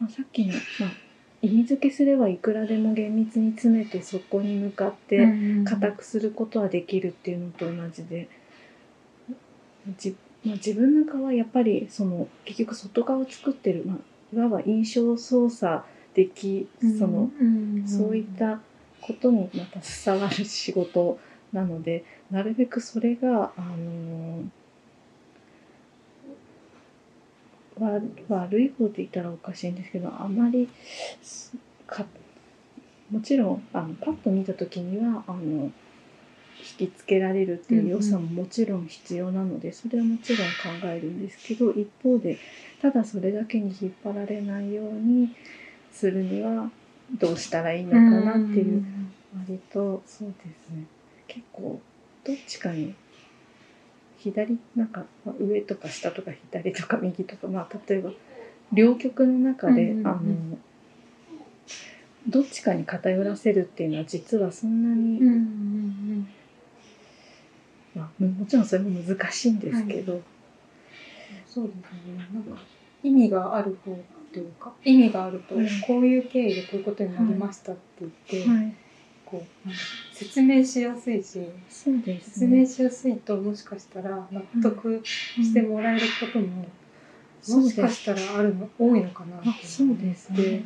まあ、さっきの、まあ、意味付けすればいくらでも厳密に詰めてそこに向かって固くすることはできるっていうのと同じで、じまあ、自分の顔はやっぱりその結局外側を作ってる、まあ、いわば印象操作できその、そういったことにまた伝わる仕事なのでなるべくそれが、あのわ悪い方って言ったらおかしいんですけどあまりかもちろんあのパッと見た時にはあの引きつけられるっていう良さももちろん必要なので、それはもちろん考えるんですけど一方でただそれだけに引っ張られないようにするにはどうしたらいいのかなっていう、割とそうですね。結構どっちかに左なんか上とか下とか左とか右とかまあ例えば両極の中で、あのどっちかに偏らせるっていうのは実はそんなに、まあ、もちろんそれも難しいんですけど、はい、そうですね。なんか意味がある方っていうか意味があると、こういう経緯でこういうことになりましたって言って、はい、こう説明しやすいしそうです、ね、説明しやすいともしかしたら納得してもらえることも、もしかしたらあるの多いのかなってそうですね。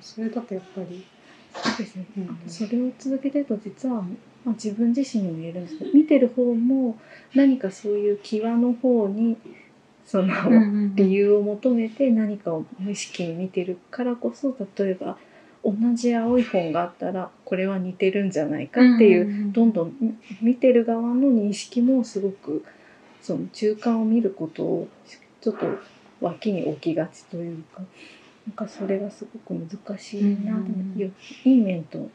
それだとやっぱり。そうですね、うん、それを続けてると実は、まあ、自分自身にも言えるんですけど見てる方も何かそういう際の方にその理由を求めて何かを無意識に見てるからこそ例えば同じ青い本があったらこれは似てるんじゃないかっていうどんどん見てる側の認識もすごくその中間を見ることをちょっと脇に置きがちというかなんかそれがすごく難しいな、うん、いい面と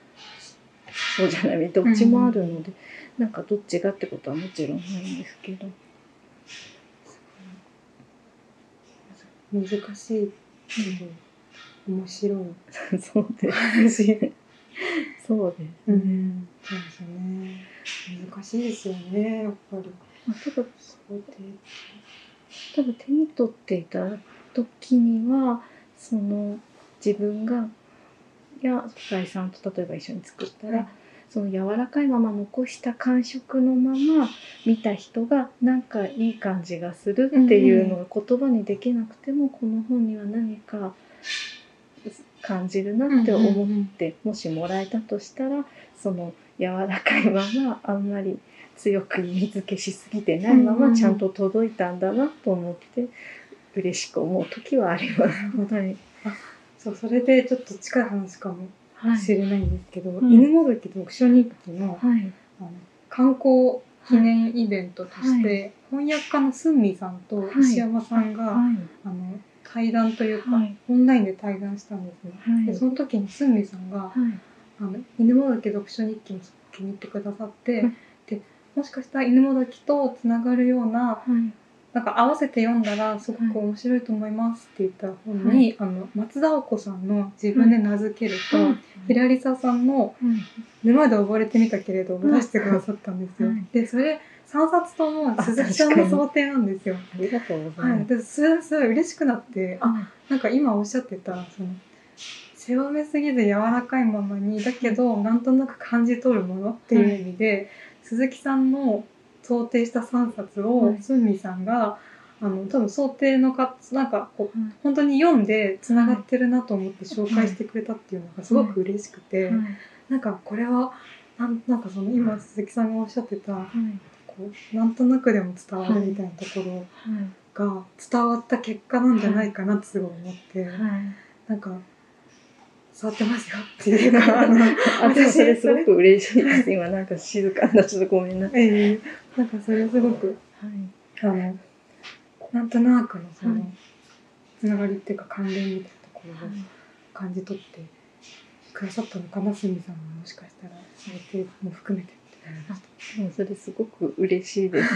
そうじゃない面どっちもあるので、うん、なんかどっちがってことはもちろんないんですけど。難しいけど面白い。そうです。そうです、ね、うん、そうですね。難しいですよねやっぱり、まあ、ただそうで多分手に取っていた時にはその自分がや深井さんと例えば一緒に作ったら、その柔らかいまま残した感触のまま見た人がなんかいい感じがするっていうのが言葉にできなくても、この本には何か感じるなって思ってもしもらえたとしたらその柔らかいままあんまり強く意味付けしすぎてないままちゃんと届いたんだなと思って嬉しく思う時はあります。はい、あそうそれでちょっと近い話かもしれないんですけど、はい、犬もどき読書日記の,、はい、あの観光記念イベントとして、はい、翻訳家のスンミさんと石山さんが、あの対談というか、オンラインで対談したんですね。でその時にスンミさんが、あの犬もどき読書日記も気に入ってくださって、でもしかしたら犬もどきとつながるような、なんか合わせて読んだらすごく面白いと思いますって言った本に、はい、あの松田青子さんの自分で名付けると、うん、ひらりささんの「沼で溺れてみたけれど」を出してくださったんですよ。でそれ3冊とも鈴木さんの想定なんですよ。ありがとうございます。はい、すごい嬉しくなって、あなんか今おっしゃってたその狭めすぎず柔らかいままにだけどなんとなく感じ取るものっていう意味で、はい、鈴木さんの想定した3冊を、スンミさんがあの多分想定のかなんかこう、本当に読んでつながってるなと思って紹介してくれたっていうのがすごく嬉しくて、なんかこれはなんなんかその今鈴木さんがおっしゃってた、こうなんとなくでも伝わるみたいなところが伝わった結果なんじゃないかなってすごい思って、なんか座ってますよっていうか、あの、私それすごく嬉しいです。今なんか静かな、ちょっとごめんな。ええー、なんかそれすごく、はい、あの、なんとなくのその、つながりっていうか関連みたいなところを感じ取ってくださったのかな、すみさんももしかしたら、それも含めてもそれすごく嬉しいです。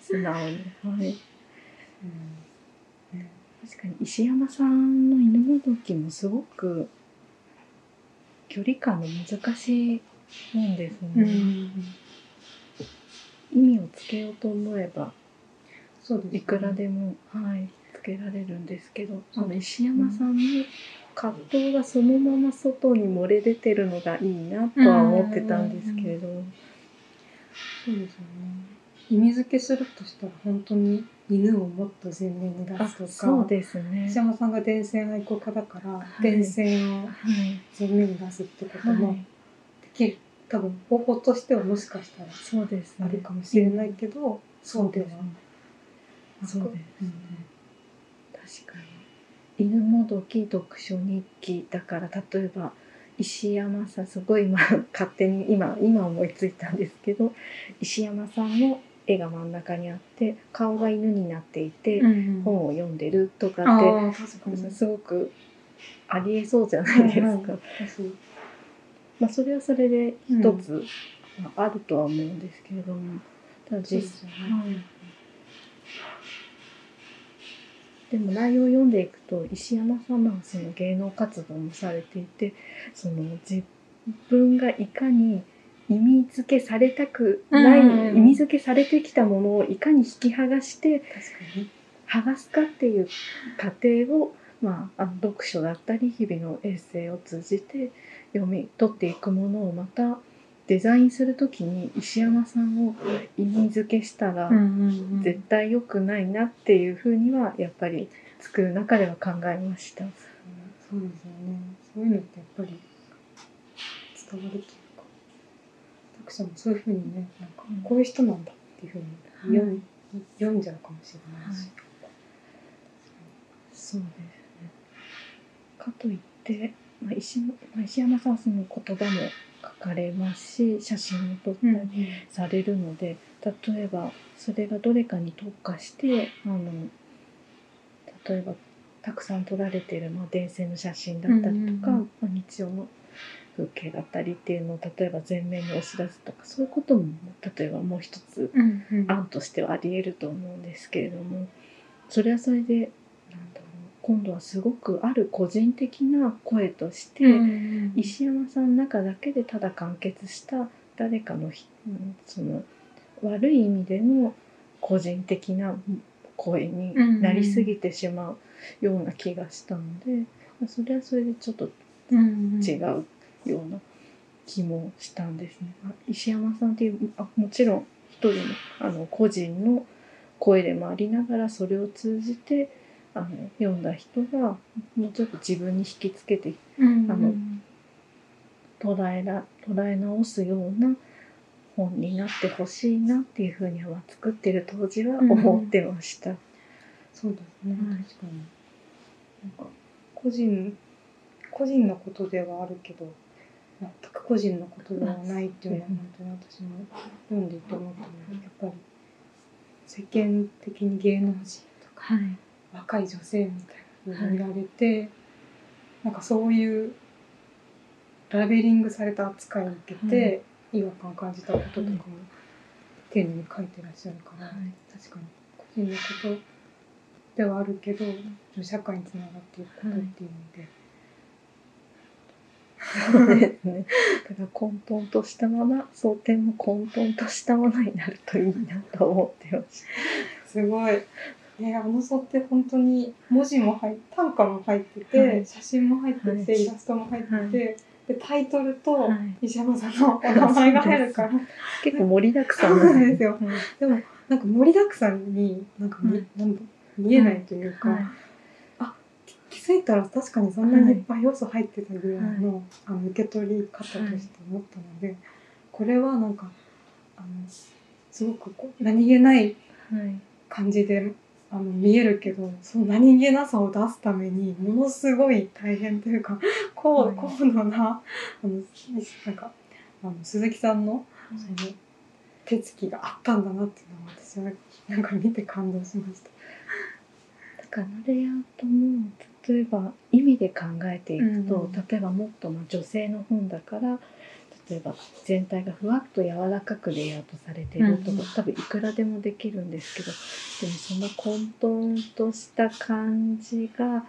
素直に。はい。うんね、確かに石山さんの犬もどきもすごく距離感の難しいもんですね、うん、意味をつけようと思えばそうです、ね、いくらでも、はい、つけられるんですけど、その石山さんの葛藤がそのまま外に漏れ出てるのがいいなとは思ってたんですけれど、そうですよね。意味付けするとしたら本当に犬をもっと前面に出すとか。そうですね。石山さんが電線愛好家だから、はい、電線を前面に出すってこともできる、多分方法としてはもしかしたらそうです、あるかもしれないけど、そうではそうですね、確かに犬もどき読書日記だから例えば石山さんすごい今 勝手に今今思いついたんですけど石山さんの絵が真ん中にあって顔が犬になっていて、うん本を読んでるとかってすごくありえそうじゃないですか。はいはい、まあそれはそれで一つ、うん、まあ、あるとは思うんですけれどもただ実際、ね、でも内容を読んでいくと石山さんはその芸能活動もされていてその自分がいかに意味付けされたくない、うん、意味付けされてきたものをいかに引き剥がして剥がすかっていう過程を、まあ、あの読書だったり日々のエッセイを通じて読み取っていくものをまたデザインする時に石山さんを意味付けしたら絶対良くないなっていうふうにはやっぱり作る中では考えました。そうですよね。そういうのってやっぱり伝わるというか、読者もそういうふうにね、なんかこういう人なんだっていうふうに読,、ん、読んじゃうかもしれないし。はい、そうですね。かといって、まあ、石まあ、石山さんその言葉も書かれますし写真を撮ったりされるので、うん、例えばそれがどれかに特化してあの例えばたくさん撮られている、まあ、電線の写真だったりとか、まあ、日常の風景だったりっていうのを例えば前面に押し出すとかそういうことも例えばもう一つ案としてはありえると思うんですけれどもそれはそれでなんだろう今度はすごくある個人的な声として、石山さんの中だけでただ完結した誰かのその悪い意味での個人的な声になりすぎてしまうような気がしたので、それはそれでちょっと違うような気もしたんですね。石山さんっていうあもちろん一人のあの個人の声でもありながらそれを通じてあの読んだ人がもうちょっと自分に引きつけて、うん。あの捉えら捉え直すような本になってほしいなっていうふうには作ってる当時は思ってました。うん、そうですね、確かに。なんか個人個人のことではあるけど全く個人のことではないっていうのは本当に私も読んでいて思ったのでやっぱり世間的に芸能人とか、はい、若い女性みたいなの見られて、はい、なんかそういうラベリングされた扱いを受けて、違和感感じたこととかも丁寧に書いてらっしゃるから、はい、確かに個人のことではあるけど社会につながっていくことっていうので。そうですね。だから混沌としたまま、争点も混沌としたものになるといいなと思ってました。すごい。ね、あの書って本当に文字も入っ短歌も入ってて、はい、写真も入ってて、はい、イラストも入ってて、はい、でタイトルと石山さんのお名前が入るから、結構盛りだくさんなんですよ、でもなんか盛りだくさんになんか見,、なん見えないというか、はい、あ気づいたら確かにそんなにい。っぱい要素入ってたぐらい。の,、あの受け取り方として思ったので、これはなんかあのすごくこう何気ない。感じであの見えるけどその何気なさを出すためにものすごい大変というか高高度な。あのなんかあの鈴木さんのその手つきがあったんだなっていうのを私はなんか見て感動しました。だからレイアウトも例えば意味で考えていくと、うん、例えばもっとま女性の本だから例えば全体がふわっと柔らかくレイアウトされてるとか、多分いくらでもできるんですけどでもその混沌とした感じが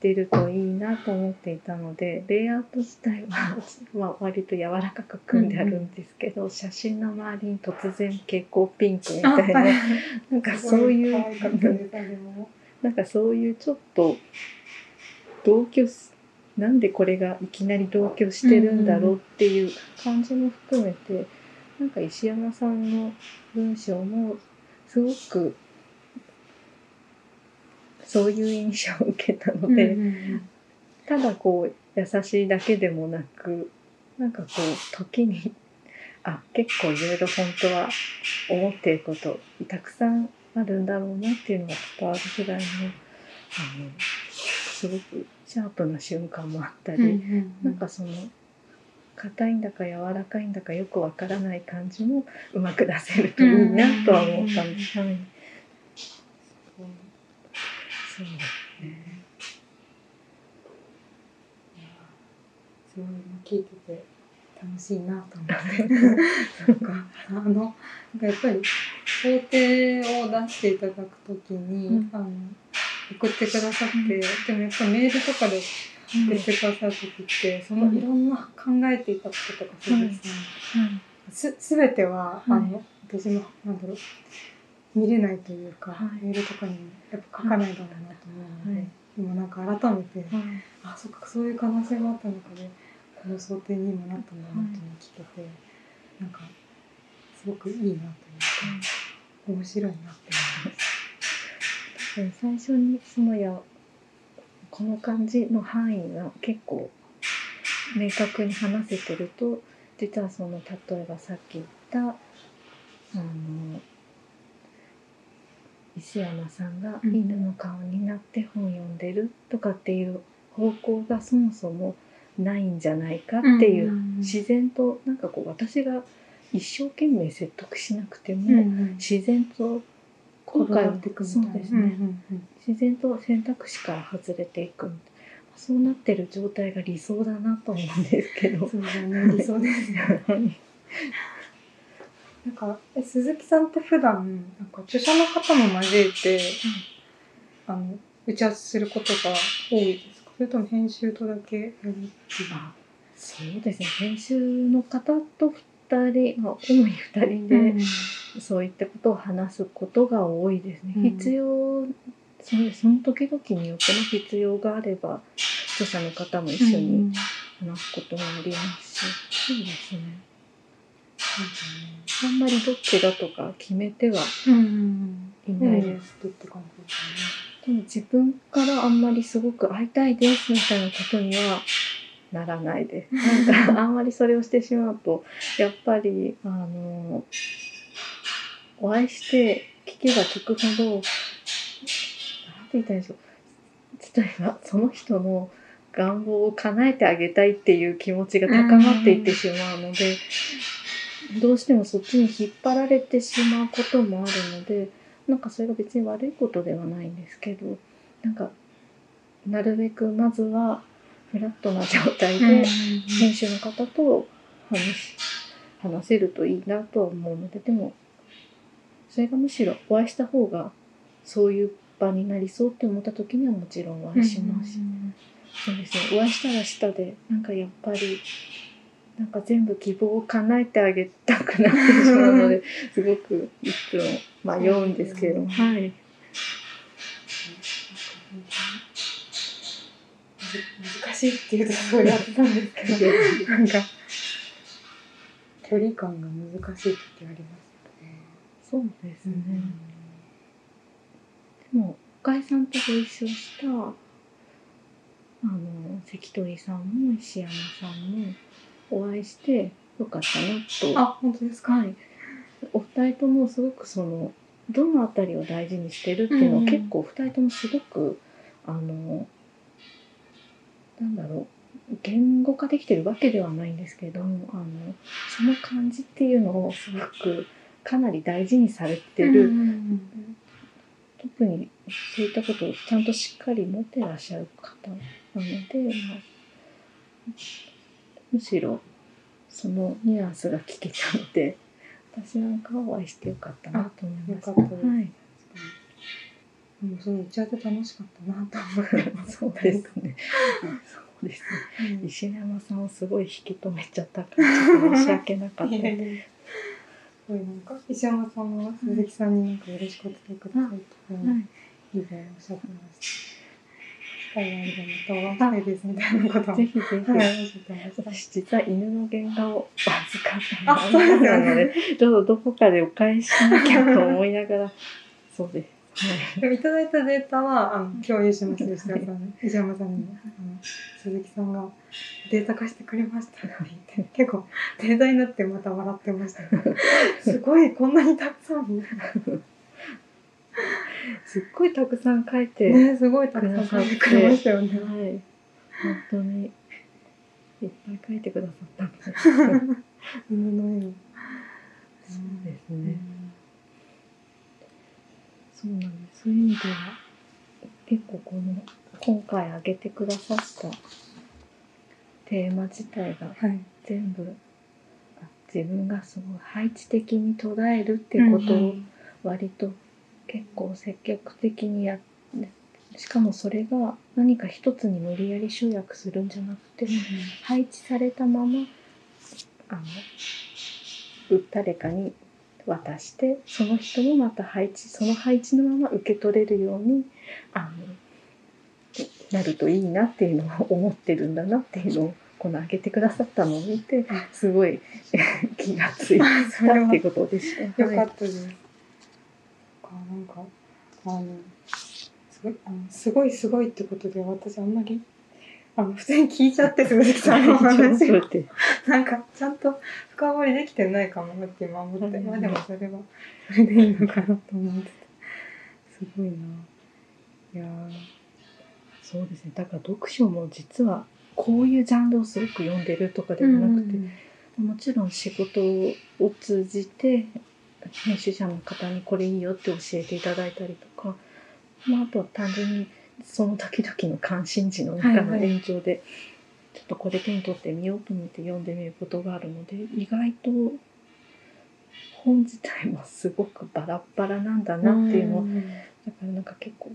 出るといいなと思っていたのでレイアウト自体は、まあ、割と柔らかく組んであるんですけど、写真の周りに突然蛍光ピンクみたいななんかそういう。なんかそういうちょっと同居なんでこれがいきなり同居してるんだろうっていう感じも含めて、なんか石山さんの文章もすごくそういう印象を受けたので、ただこう優しいだけでもなくなんかこう時にあ結構いろいろ本当は思っていることたくさんあるんだろうなっていうのが伝わるぐらいのあのすごくシャープな瞬間もあったり、うんなんかその硬いんだか柔らかいんだかよくわからない感じもうまく出せるといいなとは思ったんです。はい、そうですね。すごい聞いてて楽しいなと思って。なんかあのなんかやっぱり想定を出していただくときに、うん、あの送ってくださって、うん、でもやっぱメールとかで送ってくださる時って、うん、そのいろんな考えていたこととかそうですね、すすべては、あの私もなんだろう見れないというか、メールとかにもやっぱ書かないだろうなと思うので、今なんか改めて、あそっかそういう可能性があった中でこの想定にもなったんだなっていうのを聞けて、なんかすごくいいなというか、面白いなって思います。最初にそのやこの感じの範囲が結構明確に話せてると実はその例えばさっき言ったあの石山さんが犬の顔になって本読んでるとかっていう方向がそもそもないんじゃないかっていう自然となんかこう私が一生懸命説得しなくても自然と今回はそうですね、うんうんうん、自然と選択肢から外れていくそうなってる状態が理想だなと思うんですけど。そうだね。理想ですね。なんかえ鈴木さんって普段なんか著者の方も交えて、うん、あの打ち合わせすることが多いですか？それとも編集とだけやるっていう。そうですね。編集の方と2人、まあ、主に2人で、そういったことを話すことが多いですね。うん、必要そのその時々によっても必要があれば著者の方も一緒に話すこともありますし、そうですね。あんまりどっちだとか決めてはいないです。って感じですね。でも自分からあんまりすごく会いたいですみたいなことにはならないです。なんかあんまりそれをしてしまうとやっぱりあのお会いして聞けば聞くほど何て言ったらいいんでしょう例えばその人の願望を叶えてあげたいっていう気持ちが高まっていってしまうので、どうしてもそっちに引っ張られてしまうこともあるのでなんかそれが別に悪いことではないんですけどなんかなるべくまずはフラットな状態で選手の方と話話せるといいなとは思うのででもそれがむしろお会いした方がそういう場になりそうって思った時にはもちろんお会いします。し、そうですね。お会いしたらしたでなんかやっぱりなんか全部希望を叶えてあげたくなってしまうので すごくいつも迷うんですけれども、はい。難しいっていうとすごいやったんですけどなんか距離感が難しいってありますよね。そうですね。うん、でも深井さんとご一緒したあの関取さんも石山さんもお会いしてよかったなと。あ本当ですか。はい。お二人ともすごくそのどの辺りを大事にしてるっていうのは結構二人ともすごくあのなんだろう。言語化できてるわけではないんですけどもあのその感じっていうのをすごくかなり大事にされてる、うん、特にそういったことをちゃんとしっかり持ってらっしゃる方なので、まあ、むしろそのニュアンスが聞けちゃうので私なんかはお会いしてよかったなと思います。はいもうその打ち合わせ楽しかったなと思。そうですね。そうですね。うん、石山さんをすごい引き止めちゃったから、申し訳なかった。いやいやすごいなんか石山さんは鈴木さんになんかよろしくお伝えください以前おっしゃってました。機会があればまたお会いしたいですみたいなことを。ぜひぜひ。私実は犬の原画を預かったあ、そうで。ちょっとどこかでお返ししなきゃと思いながら、そうです。はい、いただいたデータはあの共有します吉田さん、石山さんにあの鈴木さんがデータ化してくれましたって言って 結構データになってまた笑ってました、すごいこんなにたくさん。すっごいたくさん書いてねすごいたくさん書いてくれましたよね。はい。本当にいっぱい書いてくださった犬 の絵をそうですね、そうなんです。そういう意味では結構この今回挙げてくださったテーマ自体が全部、はい、自分がすごい配置的に捉えるってことを割と結構積極的にやってしかもそれが何か一つに無理やり集約するんじゃなくて、配置されたままあの誰かに渡してその人もまた配置その配置のまま受け取れるようにあのなるといいなっていうのを思ってるんだなっていうのをこの開けてくださったのを見てすごい 気がついたっていうことでした。よかったです。なんかあのすごいあのすごいすごいってことで私あんまりあの普通に聞いちゃって鈴木さんの話を なんかちゃんと深掘りできてないかもって今思って、まあでもそれはそれでいいのかなと思って。すごいな。いやそうですね。だから読書も実はこういうジャンルをすごく読んでるとかではなくて、もちろん仕事を通じて編集者の方にこれいいよって教えていただいたりとか、まあ、あとは単純にその時々の関心事の中の延長で、ちょっとこれ手に取ってみようと思って読んでみることがあるので意外と本自体もすごくバラバラなんだなっていうのは、だからなんか結構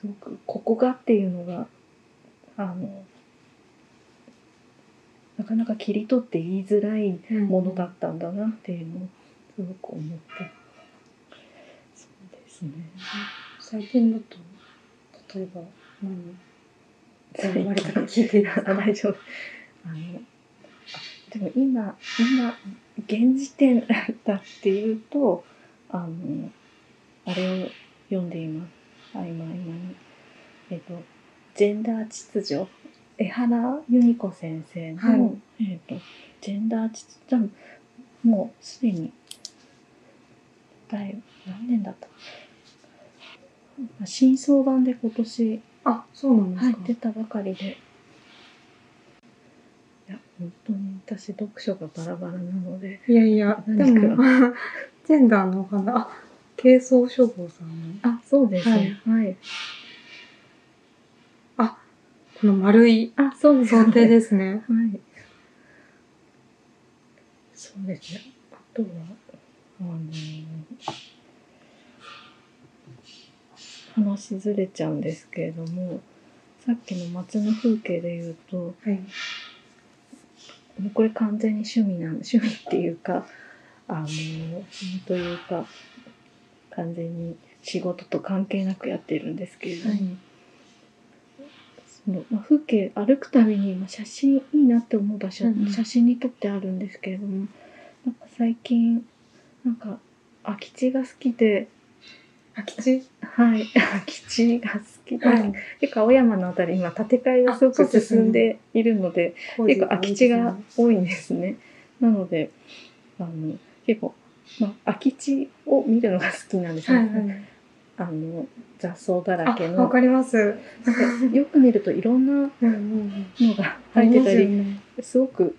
すごくここがっていうのがあのなかなか切り取って言いづらいものだったんだなっていうのをすごく思ってそうですね。最近だと例えば何生まれたか聞いてい大丈夫あのでも今今現時点だっていうとあのあれを読んでいます。合間合間に。えっ、とジェンダー秩序江原由美子先生の、はい、えっ、とジェンダー秩序もうすでに第何年だった？新装版で今年あそうなんですか、はい、出たばかりで。いや本当に私読書がバラバラなのでいやいやでも ジェンダーのお花あ軽装処方さんあそうですね。はい、はい、あこの丸いあそうです想定ですね。はい。そうですね。あとはあの話ずれちゃうんですけれどもさっきの街の風景で言うと、はい、もうこれ完全に趣味な 趣味っていうかあのというか完全に仕事と関係なくやってるんですけれども、はい、そのまあ、風景歩くたびに、まあ、写真いいなって思う場所、うん、写真に撮ってあるんですけれどもなんか最近なんか空き地が好きで空き地はい。空き地が好きで、はい、結構青山のあたり今建て替えがすごく進んでいるので、ね、結構空き地が多いんですね。なのであの結構、まあ、空き地を見るのが好きなんですね。はいはい。あの雑草だらけの。わかります。よく見るといろんなのが生えてたり、ね、すごく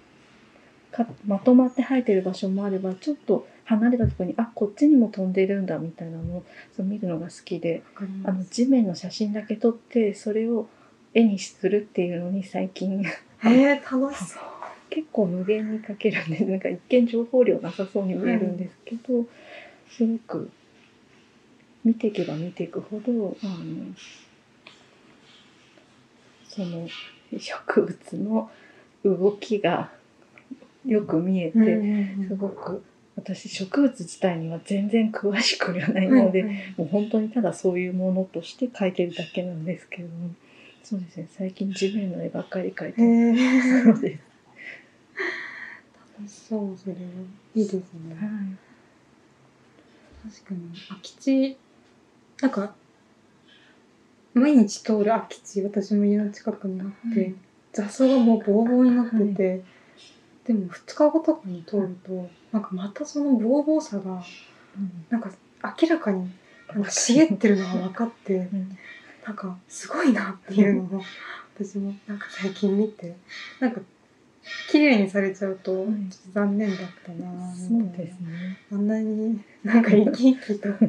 かまとまって生えてる場所もあればちょっと離れたところにあこっちにも飛んでるんだみたいなのをそう見るのが好きであの地面の写真だけ撮ってそれを絵にするっていうのに最近。えー、楽しそう。結構無限に描けるんでなんか一見情報量なさそうに見えるんですけど、すごく見ていけば見ていくほどあのその植物の動きがよく見えて、すごく私植物自体には全然詳しくはないので、はい。はい、もう本当にただそういうものとして描いてるだけなんですけどもそうですね。最近地面の絵ばっかり描いてそうです。楽しそうそれはいいですね。はい、確かに。空き地。なんか毎日通る空き地私も家の近くにあって、雑草がもうボーボーになってて、はい、でも2日後とかに通るとなんかまたそのボーボーさが、なんか明らかになんか茂ってるのが分かって、うん、なんかすごいなっていうのを私もなんか最近見てなんか綺麗にされちゃうとちょっと残念だったなみたいな、そうですね。あんなになんか生き生きと育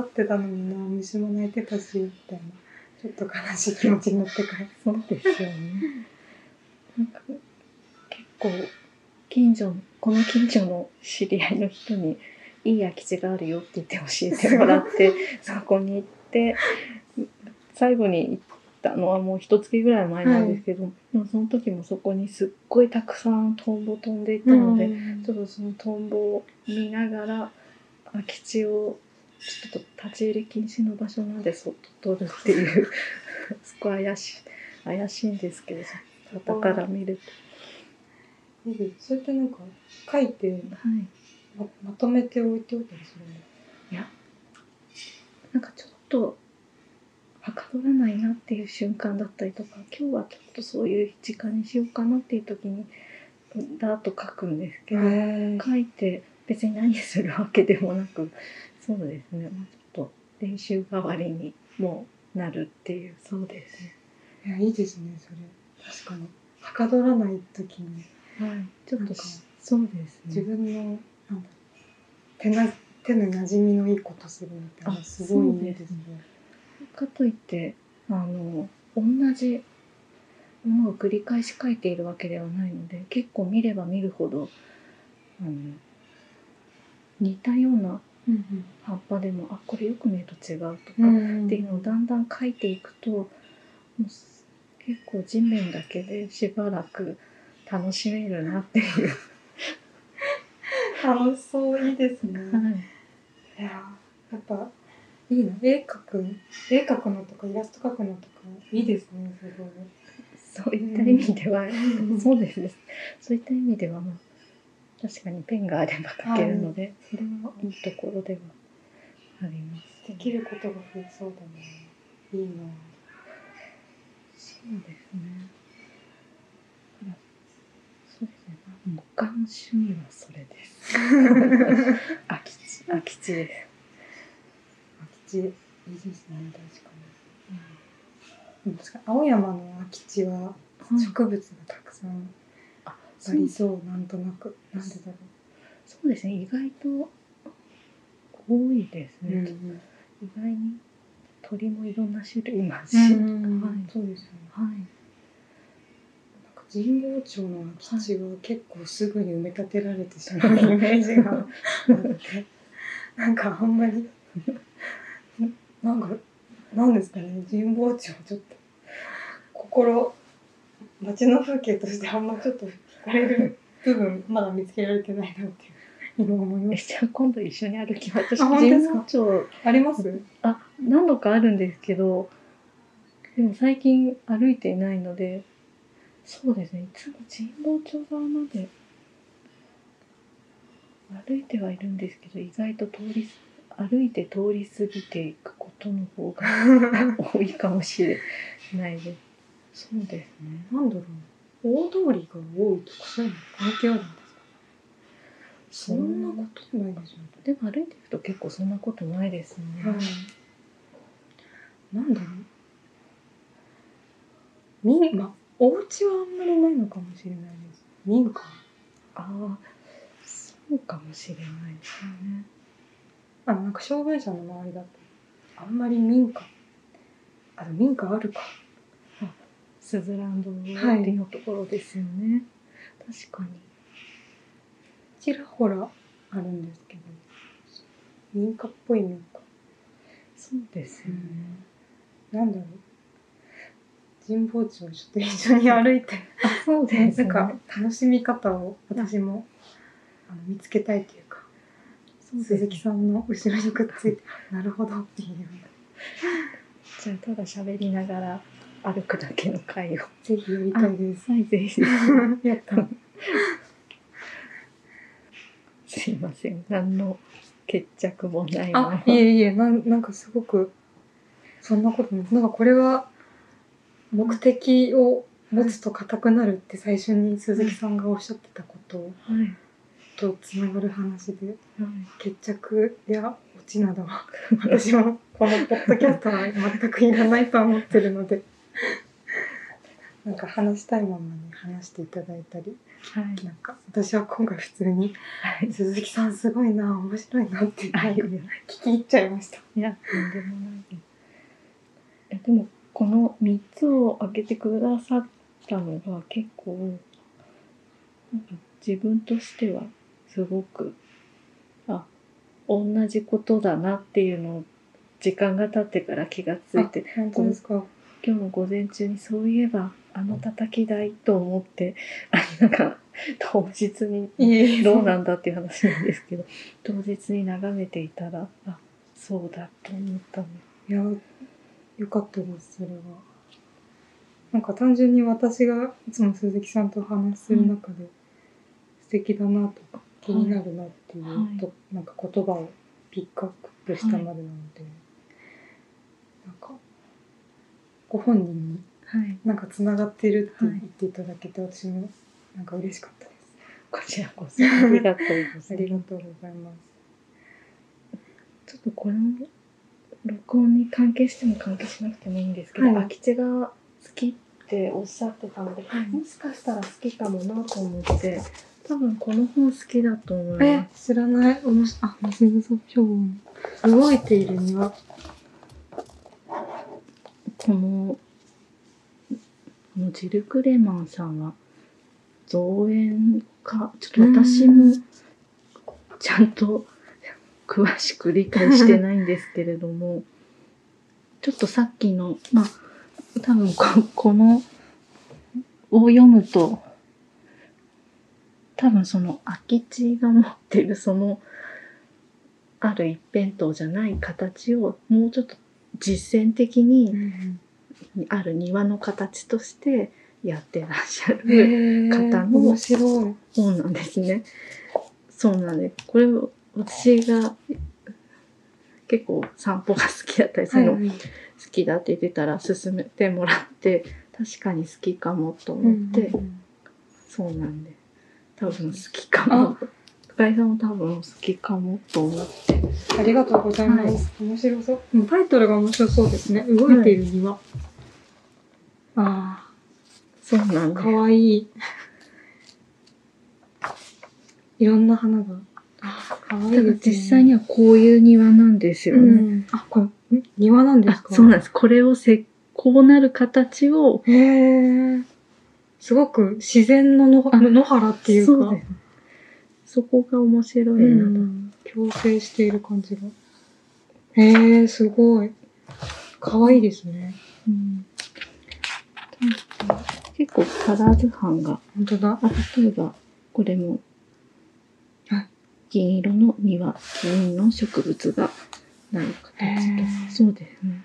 ってたのにな虫も鳴いてたしみたいなちょっと悲しい気持ちになってからそうですよね。なんか結構近所この近所の知り合いの人に「いい空き地があるよ」って言って教えてもらって そこに行って最後に行ったのはもう一月ぐらい前なんですけど、はい、でもその時もそこにすっごいたくさんトンボ飛んでいたので、うん、ちょっとそのトンボを見ながら空き地をちょっと立ち入り禁止の場所なんでそっと撮るっていう そこ怪しい怪しいんですけどだから見ると。そうやってなんか書いて、はい。ま、まとめて置いておいたりするの？いやなんかちょっとはかどらないなっていう瞬間だったりとか今日はちょっとそういう時間にしようかなっていう時にだーっと書くんですけど書いて別に何するわけでもなくそうですね、まあ、ちょっと練習代わりにもなるっていう。そうですね。いやいいですねそれ。確かに。はかどらない時に、はい、ちょっとそうですね。自分のなんだ手な手の馴染みのいいことするみたいなすごいいいですね。かといってあの同じものを繰り返し書いているわけではないので結構見れば見るほどあの似たような葉っぱでも、うんうん、あこれよく見ると違うとかっていうのをだんだん書いていくと結構地面だけでしばらく楽しめるなっていう。楽しそういいですね。はい、いややっぱいいな。絵描く絵描くのとかイラスト描くのとかいいですねすごい。そういった意味では、うん、そうですね。そういった意味ではまあ確かにペンがあれば描けるので、はい、それはいいところではあります、できることが増えそうだね。いいな。そうですねそうですねもう他の趣味はそれです空き地空き地です地いいですね確かに、うん、確か青山の空き地は植物がたくさん。ありそう、なん。となくなん。でだろうそうですね意外と多いですね、うん。うん、意外に鳥もいろん。な種類いますし、うん。はい、そうですよねはい神保町の空き地は結構すぐに埋め立てられてしまうイメージが。あってなんかあんまりなんかなんですかね。神保町ちょっと心街の風景としてあんまちょっと惹かれる部分 まだ見つけられてないなって今思いましじゃあ今度一緒に歩きましょう。神保町。あります？あ何度かあるんですけどでも最近歩いていないのでそうですねいつも神保町側まで歩いてはいるんですけど意外と通り歩いて通り過ぎていくことの方が 多いかもしれないです。そうですね。なんだろう。大通りが多いとかそういうの関係あるんですか？そんなことないでしょう。でも歩いていくと結構そんなことないですね。はい、なんだろう。民まお家はあんまりないのかもしれないです。民家。ああ、そうかもしれないですね。あのなんか障害者の周りだとあんまり民家。あ民家あるか。スズランドのところですよね、はい、確かに。ちらほらあるんですけど。民家っぽい民家。そうですよね、うん、なんだろう神保町をちょっと一緒に歩いてあそうです、ね、なんか楽しみ方を私も、あの見つけたいというか鈴木さんの後ろにくっついて、なるほどっていう。じゃあただ喋りながら歩くだけの会を。ぜひやりたいです。はい、ぜひ。やった。すいません。何の決着もないいえいえ、なんなんかすごく、そんなこと。なんかこれは、目的を持つと硬くなるって最初に鈴木さんがおっしゃってたことはい。とつながる話で、はい。決着やオチなどは、私もこのポッドキャストは全くいらないとは思ってるので、なんか話したいままに話していただいたり、はい。なんか私は今回普通に、はい。鈴木さんすごいな、面白いなってはい。聞き入っちゃいました。いや、とんでもない。えでも、この3つを挙げてくださったのが結構、なんか自分としてはすごく、あ、同じことだなっていうのを時間が経ってから気がついて、あ本当ですか？今日の午前中にそういえば、あの叩き台と思って、あなんか、当日にどうなんだっていう話なんですけど、当日に眺めていたら、あ、そうだと思ったの。いや、よかったです、それは。なんか単純に私がいつも鈴木さんとお話しする中で、素敵だなとか気になるなっていうはいと、なんか言葉をピックアップしたまでなので、なんか、ご本人にはい。なんか繋がってるってはい言っていただけて、私もなんか嬉しかったです。こちらこそ ありがとうございます。ありがとうございます。ちょっとこの録音に関係しても関係しなくてもいいんですけど、はい空き地が好きっておっしゃってたので、はいもしかしたら好きかもなと思って、多分この本好きだと思いえま、知らない？おもし、あ、水草標本。動いている庭。この、このジル・クレマンさんは造園か、ちょっと私もちゃんと詳しく理解してないんですけれども、ちょっとさっきの、まあ、多分ここのを読むと、多分その空き地が持ってるそのある一辺倒じゃない形をもうちょっと実践的にある庭の形としてやってらっしゃへるー方の面白い。本なんですね。そうなんで、これを私が結構散歩が好きだったりするの好はいきだって言ってたら勧めてもらって確かに好きかもと思って、うんうんそうなんで多分好きかも。深井さんも多分好きかもと思って。ありがとうございます。面白そう。タイトルが面白そうですね。動いている庭。ああ、そうなんでかわいい。いろんな花が。ただ。実際にはこういう庭なんですようね。ん。あ、これ、ん？庭なんですあかそうなんです。これをせこうなる形をへえ。すごく自然の野原っていうか、そうそこが面白いなと。うん、共生している感じが。へえ、すごい。かわいいですね。うん結構カラー図版が、本当だ。あ例えばこれもはい銀色の庭、銀の植物がなる形と。そうですね。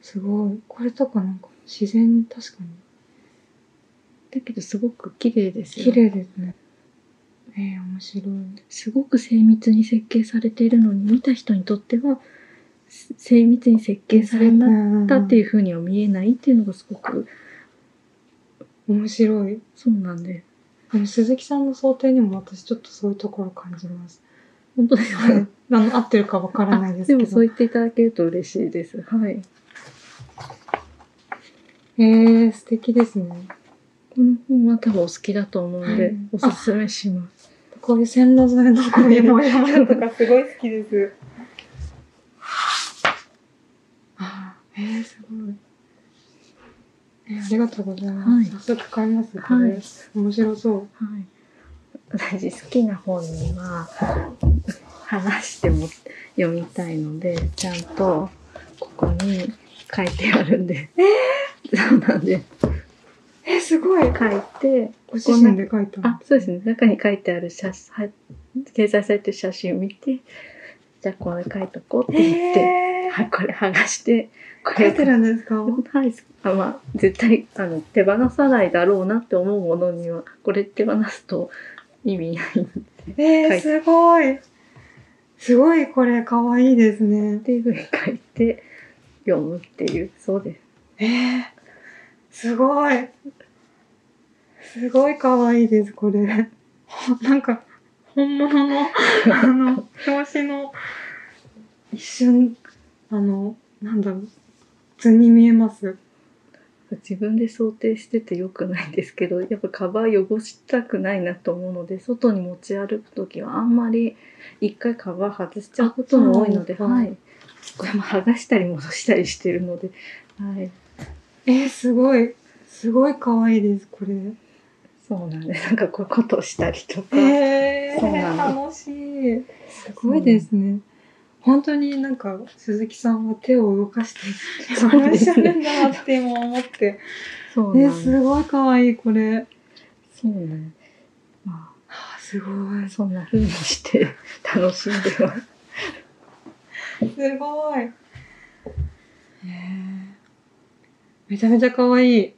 すごい。これとかなんか自然、確かに。だけどすごく綺麗ですよ綺麗ですね。ええ面白い。すごく精密に設計されているのに見た人にとってはす精密に設計されたっていうう風には見えないっていうのがすごくん。面白い。そうなんであの、鈴木さんの想定にも私ちょっとそういうところ感じます。本当ですか、はい。あの、合ってるかわからないですけど。でもそう言っていただけると嬉しいですはいええ素敵ですね。この本は多分お好きだと思うので、うんおすすめしますこういう線路沿いのこ ういう模様のとかすごい好きです。あーえー、すごい。えー、ありがとうございます。はい。早速買います。これはい。面白そう。はい。私好きな本には話しても読みたいのでちゃんとここに書いてあるんで。そうなんでえー、すごい。書いてご自身で書いたの？あそうですね。中に書いてある写真掲載されてる写真を見てじゃあこれ書いとこうって言って、えー、はい、これ剥がして書いてるんですか？はい。あまあ絶対あの手放さないだろうなって思うものにはこれ手放すと意味ないんで。えー、すごい。すごいこれかわいいですね。っていうふうに書いて読むっていう。そうです。えー、すごい。すごいかわいいですこれ。なんか本物のあの表紙の一瞬あのなんだろう図に見えます自分で想定しててよくないんですけどやっぱカバー汚したくないなと思うので外に持ち歩く時はあんまり一回カバー外しちゃうことも多いので、はい、これも剥がしたり戻したりしてるので、はい、えー、すごいすごい可愛いですこれ。そうなんです。なんかこういうことをしたりとか。えー、そうなん楽しい。すごいですね。本当になんか鈴木さんは手を動かして いらっしゃるんだなって今思って。そうなんです。すごい可愛いこれ。そうね。まあ、はあ、すごい。そんな風にして楽しんでます。すごい。えー、めちゃめちゃ可愛い。へ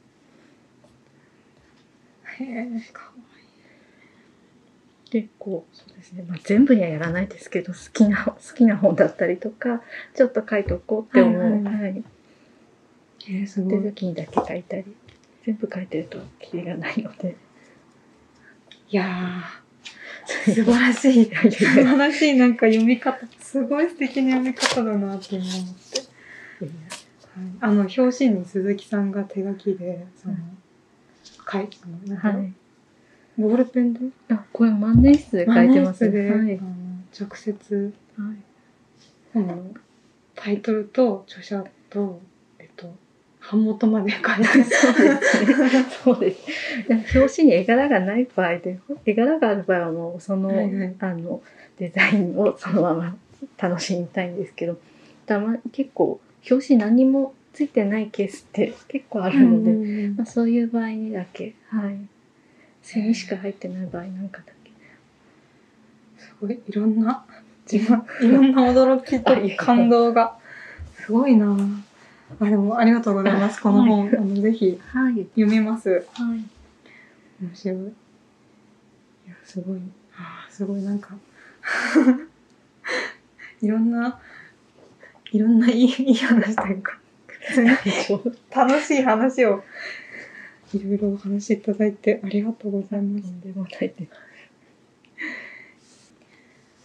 え、かわいい。で、こう、そうですね。まあ、全部にはやらないですけど、好きな、好きな本だったりとか、ちょっと書いておこうって思う。はい、はいはい、えー、すごい。で、時にだけ書いたり、全部書いてるとキリがないので。いやー、素晴らしい。素晴らしいなんか読み方。すごい素敵な読み方だなって思って。はい、あの、表紙に鈴木さんが手書きで、その、書いてのはい。ボールペンで？あ、これ万年筆で書いてますね。はい。直接、はい、本のタイトルと著者と、えっと、版元まで書いてそうですね。そうです。表紙に絵柄がない場合で、絵柄がある場合はもうその、はいはい、あの、デザインをそのまま楽しみたいんですけど、たま結構表紙何もついてないケースって結構あるので、うんまあ、そういう場合にだけはい背にしか入ってない場合なんかだけ？すごいいろんな自分いろんな驚きと感動が。すごいな。あでもありがとうございますこの本、はい、あのぜひ読みます、はい、面白い。いやすごい。あすごいなんか。いろんないろんないいいい話というか。楽しい話をいろいろお話しいただいてありがとうございます。でもないです。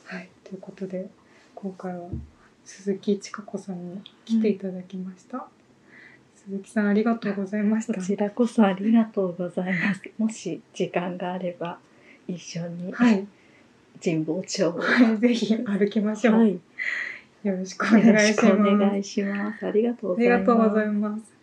はい、ということで今回は鈴木千佳子さんに来ていただきました。うん、鈴木さんありがとうございました。こちらこそありがとうございます。もし時間があれば一緒に、はい、神保町を、はい、ぜひ歩きましょう。はいよろしくお願いします。お願いします。ありがとうございます。